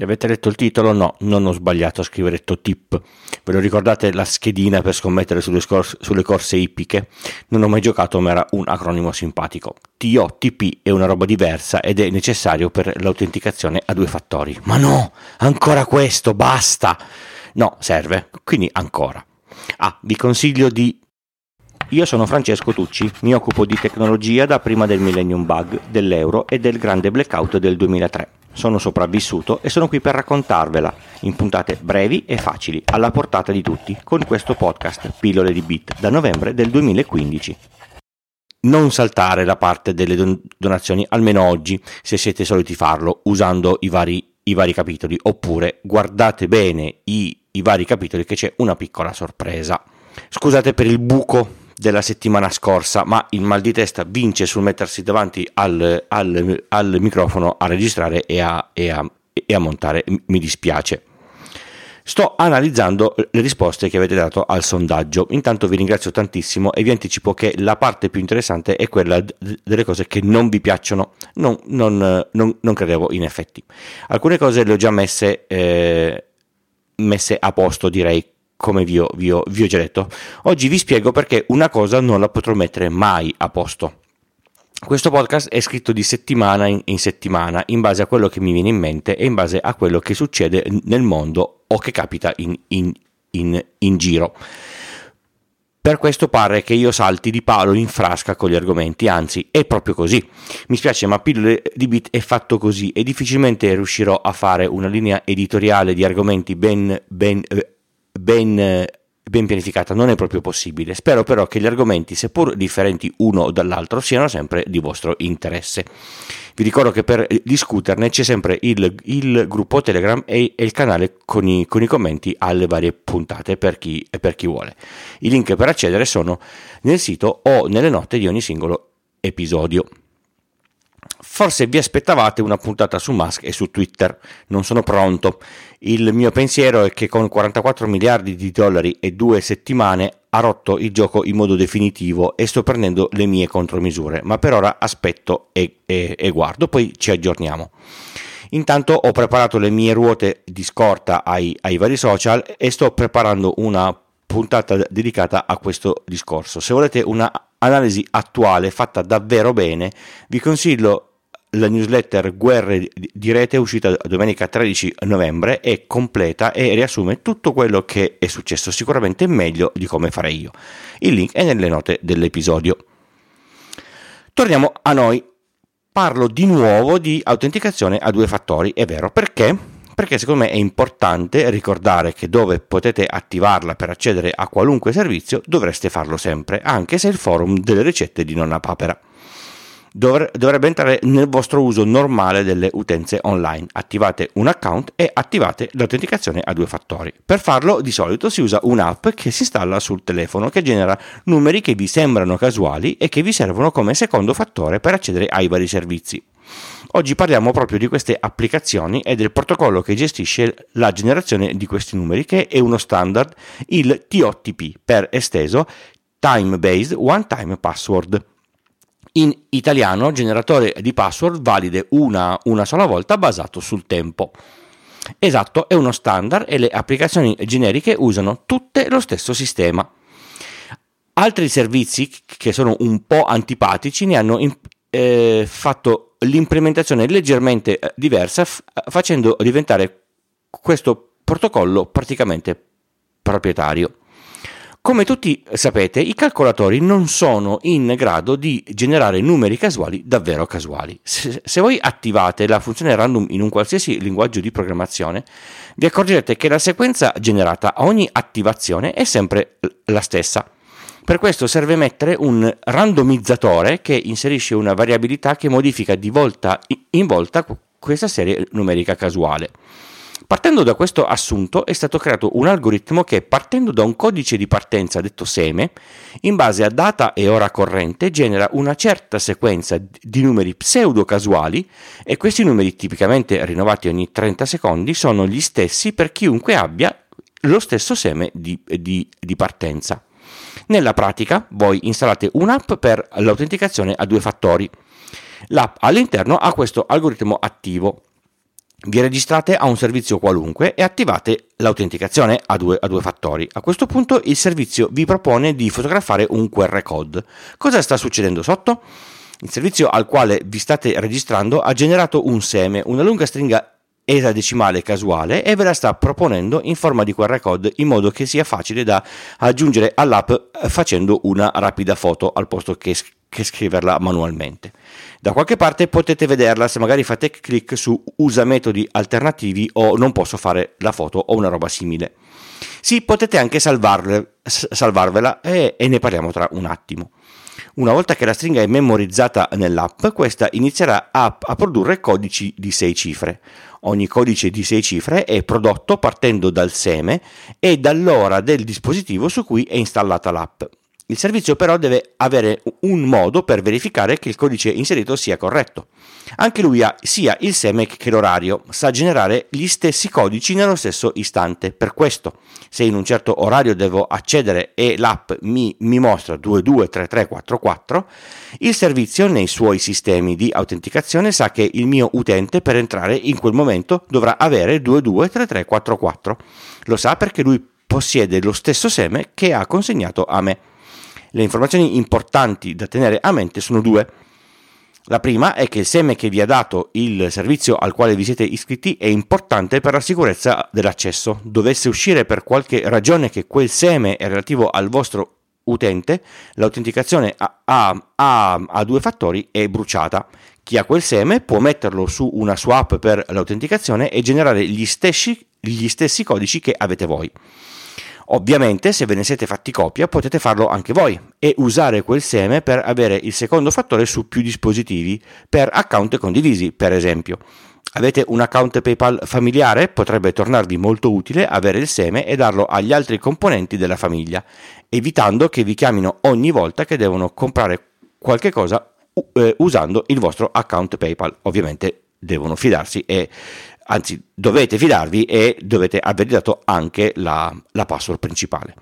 Se avete letto il titolo, no, non ho sbagliato a scrivere TOTIP. Ve lo ricordate la schedina per scommettere sulle, scor- sulle corse ippiche? Non ho mai giocato, ma era un acronimo simpatico. TOTP è una roba diversa ed è necessario per l'autenticazione a due fattori. Ma no, ancora questo, basta! No, serve, quindi ancora. Ah, vi consiglio di io sono Francesco Tucci, mi occupo di tecnologia da prima del Millennium Bug, dell'euro e del grande blackout del 2003. Sono sopravvissuto e sono qui per raccontarvela in puntate brevi e facili, alla portata di tutti, con questo podcast Pillole di Bit da novembre del 2015. Non saltare la parte delle don- donazioni, almeno oggi, se siete soliti farlo, usando i vari, i vari capitoli, oppure guardate bene i, i vari capitoli che c'è una piccola sorpresa. Scusate per il buco della settimana scorsa, ma il mal di testa vince sul mettersi davanti al, al, al microfono a registrare e a, e, a, e a montare. Mi dispiace. Sto analizzando le risposte che avete dato al sondaggio. Intanto vi ringrazio tantissimo e vi anticipo che la parte più interessante è quella delle cose che non vi piacciono. Non, non, non, non credevo in effetti. Alcune cose le ho già messe, eh, messe a posto, direi come vi ho, vi, ho, vi ho già detto. Oggi vi spiego perché una cosa non la potrò mettere mai a posto. Questo podcast è scritto di settimana in, in, settimana, in base a quello che mi viene in mente e in base a quello che succede nel mondo o che capita in, in, in giro. Per questo pare che io salti di palo in frasca con gli argomenti, anzi è proprio così. Mi spiace, ma Pillole di Bit è fatto così e difficilmente riuscirò a fare una linea editoriale di argomenti ben, ben eh, ben, ben pianificata non è proprio possibile. Spero però che gli argomenti, seppur differenti uno dall'altro, siano sempre di vostro interesse. Vi ricordo che per discuterne c'è sempre il, il gruppo Telegram e, e il canale con i, con i, commenti alle varie puntate per chi, per chi vuole. I link per accedere sono nel sito o nelle note di ogni singolo episodio. Forse vi aspettavate una puntata su Musk e su Twitter, non sono pronto. Il mio pensiero è che con 44 miliardi di dollari e due settimane ha rotto il gioco in modo definitivo e sto prendendo le mie contromisure, ma per ora aspetto e, e, e guardo, poi ci aggiorniamo. Intanto ho preparato le mie ruote di scorta ai, ai vari social e sto preparando una puntata dedicata a questo discorso. Se volete una analisi attuale fatta davvero bene, vi consiglio la newsletter Guerre di Rete uscita domenica 13 novembre è completa e riassume tutto quello che è successo, sicuramente meglio di come farei io. Il link è nelle note dell'episodio. Torniamo a noi. Parlo di nuovo di autenticazione a due fattori, è vero, perché? Perché secondo me è importante ricordare che dove potete attivarla per accedere a qualunque servizio dovreste farlo sempre, anche se il forum delle ricette di nonna papera dovrebbe entrare nel vostro uso normale delle utenze online. Attivate un account e attivate l'autenticazione a due fattori. Per farlo di solito si usa un'app che si installa sul telefono che genera numeri che vi sembrano casuali e che vi servono come secondo fattore per accedere ai vari servizi. Oggi parliamo proprio di queste applicazioni e del protocollo che gestisce la generazione di questi numeri, che è uno standard, il TOTP, per esteso Time Based One Time Password in italiano generatore di password valide una, una sola volta basato sul tempo. Esatto, è uno standard e le applicazioni generiche usano tutte lo stesso sistema. Altri servizi che sono un po' antipatici ne hanno eh, fatto l'implementazione leggermente eh, diversa f- facendo diventare questo protocollo praticamente proprietario. Come tutti sapete, i calcolatori non sono in grado di generare numeri casuali davvero casuali. Se, se, voi attivate la funzione random in un qualsiasi linguaggio di programmazione, vi accorgerete che la sequenza generata a ogni attivazione è sempre la stessa. Per questo serve mettere un randomizzatore che inserisce una variabilità che modifica di volta in volta questa serie numerica casuale. Partendo da questo assunto è stato creato un algoritmo che, partendo da un codice di partenza detto seme, in base a data e ora corrente genera una certa sequenza di numeri pseudo-casuali e questi numeri tipicamente rinnovati ogni 30 secondi sono gli stessi per chiunque abbia lo stesso seme di, di, di partenza. Nella pratica voi installate un'app per l'autenticazione a due fattori. L'app all'interno ha questo algoritmo attivo vi registrate a un servizio qualunque e attivate l'autenticazione a due, a due, fattori. A questo punto il servizio vi propone di fotografare un QR code. Cosa sta succedendo sotto? Il servizio al quale vi state registrando ha generato un seme, una lunga stringa esadecimale casuale e ve la sta proponendo in forma di QR code in modo che sia facile da aggiungere all'app eh, facendo una rapida foto al posto che, che scriverla manualmente. Da qualche parte potete vederla se magari fate clic su usa metodi alternativi o non posso fare la foto o una roba simile. Sì, potete anche salvarle, salvarvela e, e ne parliamo tra un attimo. Una volta che la stringa è memorizzata nell'app, questa inizierà a, a, produrre codici di 6 cifre. Ogni codice di 6 cifre è prodotto partendo dal seme e dall'ora del dispositivo su cui è installata l'app. Il servizio però deve avere un modo per verificare che il codice inserito sia corretto. Anche lui ha sia il seme che l'orario, sa generare gli stessi codici nello stesso istante. Per questo, se in un certo orario devo accedere e l'app mi, mi mostra 223344, il servizio nei suoi sistemi di autenticazione sa che il mio utente per entrare in quel momento dovrà avere 223344. Lo sa perché lui possiede lo stesso seme che ha consegnato a me. Le informazioni importanti da tenere a mente sono due. La prima è che il seme che vi ha dato il servizio al quale vi siete iscritti è importante per la sicurezza dell'accesso. Dovesse uscire per qualche ragione che quel seme è relativo al vostro utente, l'autenticazione a, a, a, a due fattori è bruciata. Chi ha quel seme può metterlo su una sua app per l'autenticazione e generare gli stessi, gli stessi codici che avete voi. Ovviamente, se ve ne siete fatti copia, potete farlo anche voi e usare quel seme per avere il secondo fattore su più dispositivi, per account condivisi, per esempio. Avete un account PayPal familiare? Potrebbe tornarvi molto utile avere il seme e darlo agli altri componenti della famiglia, evitando che vi chiamino ogni volta che devono comprare qualche cosa eh, usando il vostro account PayPal. Ovviamente devono fidarsi e anzi dovete fidarvi e dovete avergli dato anche la, la password principale.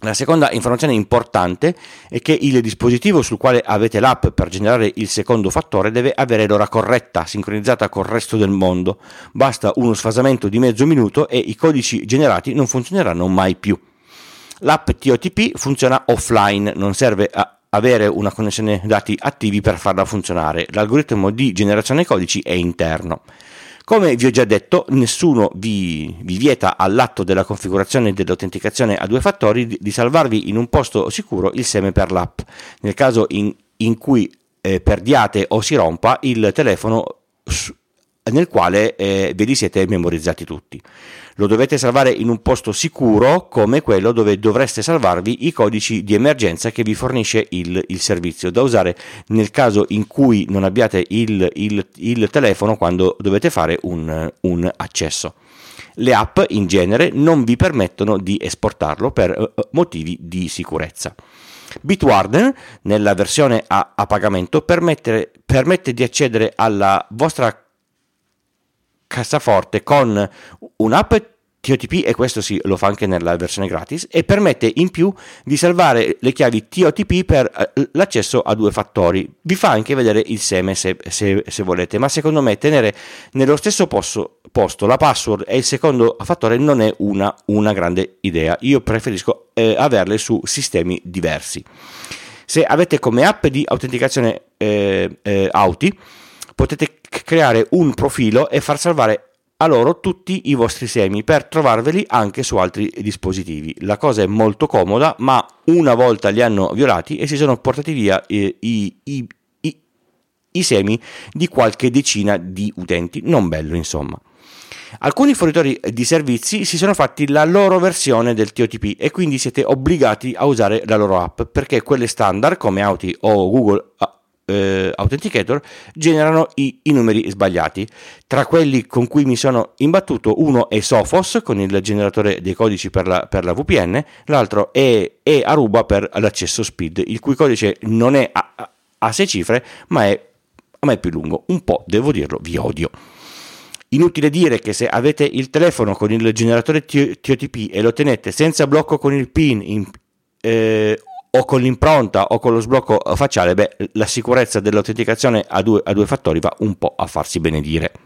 La seconda informazione importante è che il dispositivo sul quale avete l'app per generare il secondo fattore deve avere l'ora corretta, sincronizzata col resto del mondo. Basta uno sfasamento di mezzo minuto e i codici generati non funzioneranno mai più. L'app TOTP funziona offline, non serve a avere una connessione dati attivi per farla funzionare. L'algoritmo di generazione codici è interno. Come vi ho già detto, nessuno vi, vi vieta all'atto della configurazione dell'autenticazione a due fattori di, di, salvarvi in un posto sicuro il seme per l'app. Nel caso in, in cui eh, perdiate o si rompa il telefono nel quale eh, ve li siete memorizzati tutti. Lo dovete salvare in un posto sicuro come quello dove dovreste salvarvi i codici di emergenza che vi fornisce il, il servizio, da usare nel caso in cui non abbiate il, il, il telefono quando dovete fare un, un accesso. Le app in genere non vi permettono di esportarlo per uh, motivi di sicurezza. Bitwarden, nella versione a, a pagamento, permette, permette di accedere alla vostra cassaforte con un'app TOTP e questo sì, lo fa anche nella versione gratis e permette in più di salvare le chiavi TOTP per eh, l'accesso a due fattori. Vi fa anche vedere il seme se, se, se volete, ma secondo me tenere nello stesso posto, posto, la password e il secondo fattore non è una, una grande idea. Io preferisco eh, averle su sistemi diversi. Se avete come app di autenticazione eh, eh, Auti, potete creare un profilo e far salvare a loro tutti i vostri semi per trovarveli anche su altri dispositivi. La cosa è molto comoda, ma una volta li hanno violati e si sono portati via eh, i, i, i, i semi di qualche decina di utenti. Non bello, insomma. Alcuni fornitori di servizi si sono fatti la loro versione del TOTP e quindi siete obbligati a usare la loro app perché quelle standard come Auti o Google eh, Authenticator generano i, i, numeri sbagliati. Tra quelli con cui mi sono imbattuto, uno è Sophos con il generatore dei codici per la, per la VPN, l'altro è, è, Aruba per l'accesso speed, il cui codice non è a, a, a 6 cifre, ma è a me più lungo. Un po', devo dirlo, vi odio. Inutile dire che se avete il telefono con il generatore TOTP e lo tenete senza blocco con il PIN in, eh, o con l'impronta o con lo sblocco facciale, beh, la sicurezza dell'autenticazione a due, a due fattori va un po' a farsi benedire.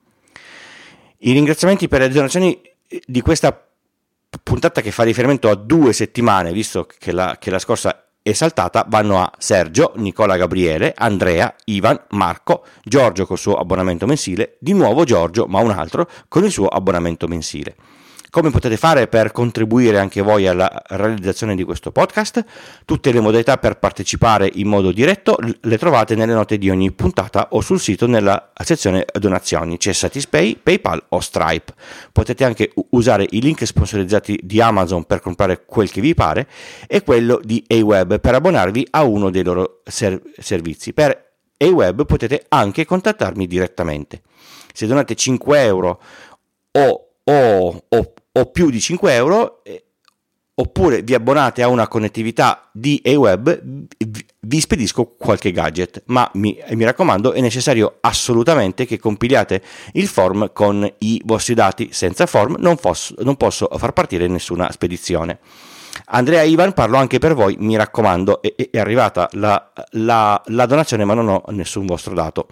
I ringraziamenti per le donazioni di questa puntata che fa riferimento a due settimane, visto che la, che la scorsa è saltata, vanno a Sergio, Nicola Gabriele, Andrea, Ivan, Marco, Giorgio col suo abbonamento mensile, di nuovo Giorgio, ma un altro, con il suo abbonamento mensile. Come potete fare per contribuire anche voi alla realizzazione di questo podcast? Tutte le modalità per partecipare in modo diretto le trovate nelle note di ogni puntata o sul sito nella sezione donazioni, c'è Satispay, PayPal o Stripe. Potete anche usare i link sponsorizzati di Amazon per comprare quel che vi pare e quello di AWeb per abbonarvi a uno dei loro ser- servizi. Per AWeb potete anche contattarmi direttamente. Se donate 5 euro o, o, o o più di 5 euro eh, oppure vi abbonate a una connettività di AWeb vi spedisco qualche gadget ma mi, mi, raccomando è necessario assolutamente che compiliate il form con i vostri dati. Senza form non, posso, non posso far partire nessuna spedizione. Andrea Ivan parlo anche per voi mi raccomando è, è arrivata la, la, la donazione ma non ho nessun vostro dato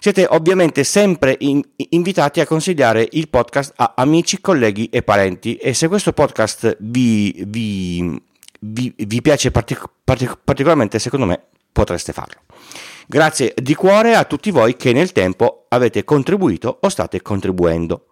siete ovviamente sempre in, invitati a consigliare il podcast a amici, colleghi e parenti e se questo podcast vi, vi, vi, vi piace partic- partic- particolarmente, secondo me potreste farlo. Grazie di cuore a tutti voi che nel tempo avete contribuito o state contribuendo.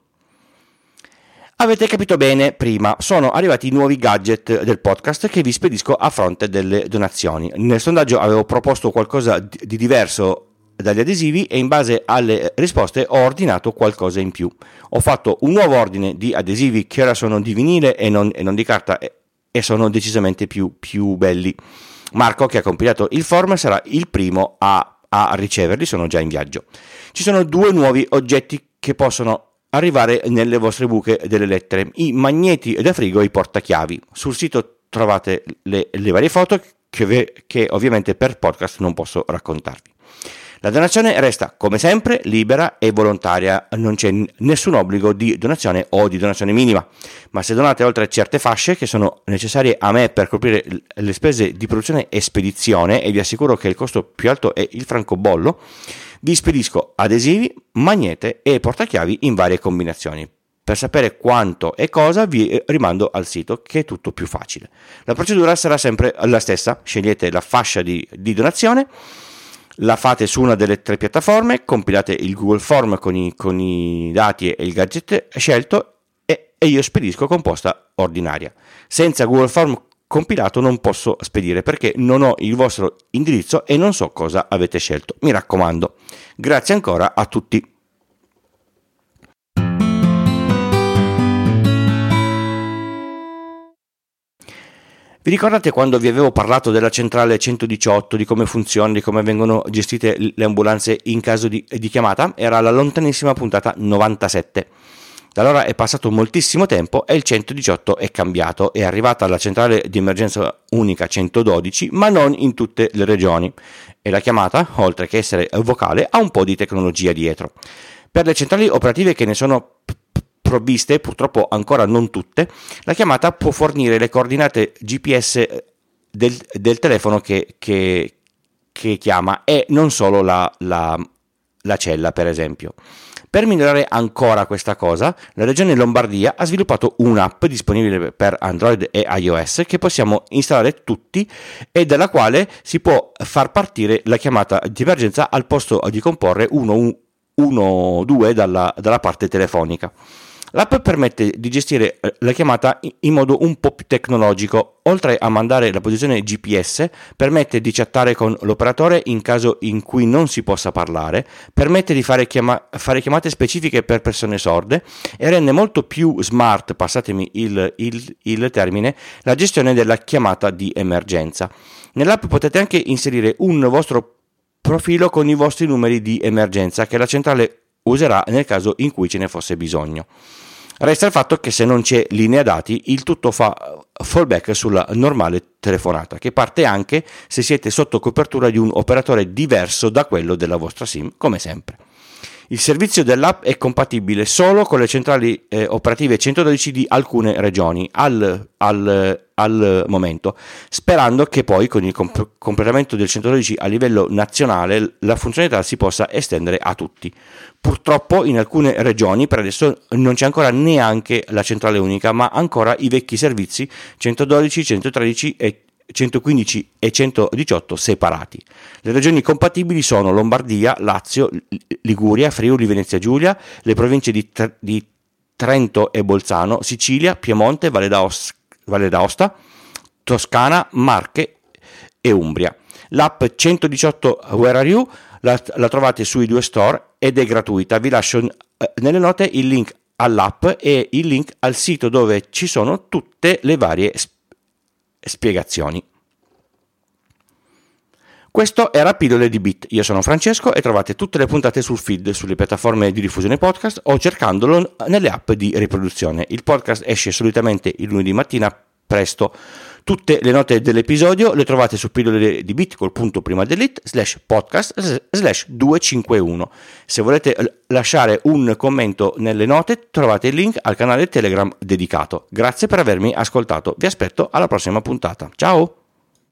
Avete capito bene prima, sono arrivati i nuovi gadget del podcast che vi spedisco a fronte delle donazioni. Nel sondaggio avevo proposto qualcosa di diverso dagli adesivi e in base alle risposte ho ordinato qualcosa in più. Ho fatto un nuovo ordine di adesivi che ora sono di vinile e non, e non di carta e, e sono decisamente più, più, belli. Marco, che ha compilato il form, sarà il primo a, a riceverli, sono già in viaggio. Ci sono due nuovi oggetti che possono arrivare nelle vostre buche delle lettere, i magneti da frigo e i portachiavi. Sul sito trovate le, le varie foto che, che ovviamente per podcast non posso raccontarvi. La donazione resta come sempre libera e volontaria, non c'è nessun obbligo di donazione o di donazione minima, ma se donate oltre certe fasce che sono necessarie a me per coprire le spese di produzione e spedizione, e vi assicuro che il costo più alto è il francobollo, vi spedisco adesivi, magnete e portachiavi in varie combinazioni. Per sapere quanto e cosa vi rimando al sito che è tutto più facile. La procedura sarà sempre la stessa, scegliete la fascia di, di donazione, la fate su una delle tre piattaforme, compilate il Google Form con i, con i dati e il gadget scelto e, e io spedisco composta ordinaria. Senza Google Form compilato non posso spedire perché non ho il vostro indirizzo e non so cosa avete scelto. Mi raccomando. Grazie ancora a tutti. Vi ricordate quando vi avevo parlato della centrale 118, di come funziona, di come vengono gestite le ambulanze in caso di, di chiamata? Era la lontanissima puntata 97. Da allora è passato moltissimo tempo e il 118 è cambiato, è arrivata la centrale di emergenza unica 112, ma non in tutte le regioni. E la chiamata, oltre che essere vocale, ha un po' di tecnologia dietro. Per le centrali operative che ne sono provviste, purtroppo ancora non tutte, la chiamata può fornire le coordinate GPS eh, del, del telefono che, che, che, chiama e non solo la, la, la cella, per esempio. Per migliorare ancora questa cosa, la regione Lombardia ha sviluppato un'app disponibile per Android e iOS che possiamo installare tutti e dalla quale si può far partire la chiamata di emergenza al posto di comporre 112 dalla, dalla parte telefonica. L'app permette di gestire eh, la chiamata in modo un po' più tecnologico. Oltre a mandare la posizione GPS, permette di chattare con l'operatore in caso in cui non si possa parlare, permette di fare, chiama- fare chiamate specifiche per persone sorde e rende molto più smart, passatemi il, il, il termine, la gestione della chiamata di emergenza. Nell'app potete anche inserire un vostro profilo con i vostri numeri di emergenza che la centrale userà nel caso in cui ce ne fosse bisogno. Resta il fatto che se non c'è linea dati, il tutto fa fallback sulla normale telefonata, che parte anche se siete sotto copertura di un operatore diverso da quello della vostra SIM, come sempre. Il servizio dell'app è compatibile solo con le centrali eh, operative 112 di alcune regioni al, al, al, momento, sperando che poi con il comp- completamento del 112 a livello nazionale la funzionalità si possa estendere a tutti. Purtroppo in alcune regioni per adesso non c'è ancora neanche la centrale unica, ma ancora i vecchi servizi 112, 113 e 115 e 118 separati. Le regioni compatibili sono Lombardia, Lazio, Liguria, Friuli, Venezia Giulia, le province di, di Trento e Bolzano, Sicilia, Piemonte, Valle, d'Aos- Valle d'Aosta, Toscana, Marche e Umbria. L'app 118 Where Are You la, la trovate sui due store ed è gratuita. Vi lascio eh, nelle note il link all'app e il link al sito dove ci sono tutte le varie spiegazioni spiegazioni. Questo era Pillole di Bit. Io sono Francesco e trovate tutte le puntate sul feed, sulle piattaforme di diffusione podcast o cercandolo nelle app di riproduzione. Il podcast esce solitamente il lunedì mattina presto. Tutte le note dell'episodio le trovate su pillole di bit col punto prima dell'it slash podcast slash 251. Se volete lasciare un commento nelle note trovate il link al canale Telegram dedicato. Grazie per avermi ascoltato. Vi aspetto alla prossima puntata. Ciao!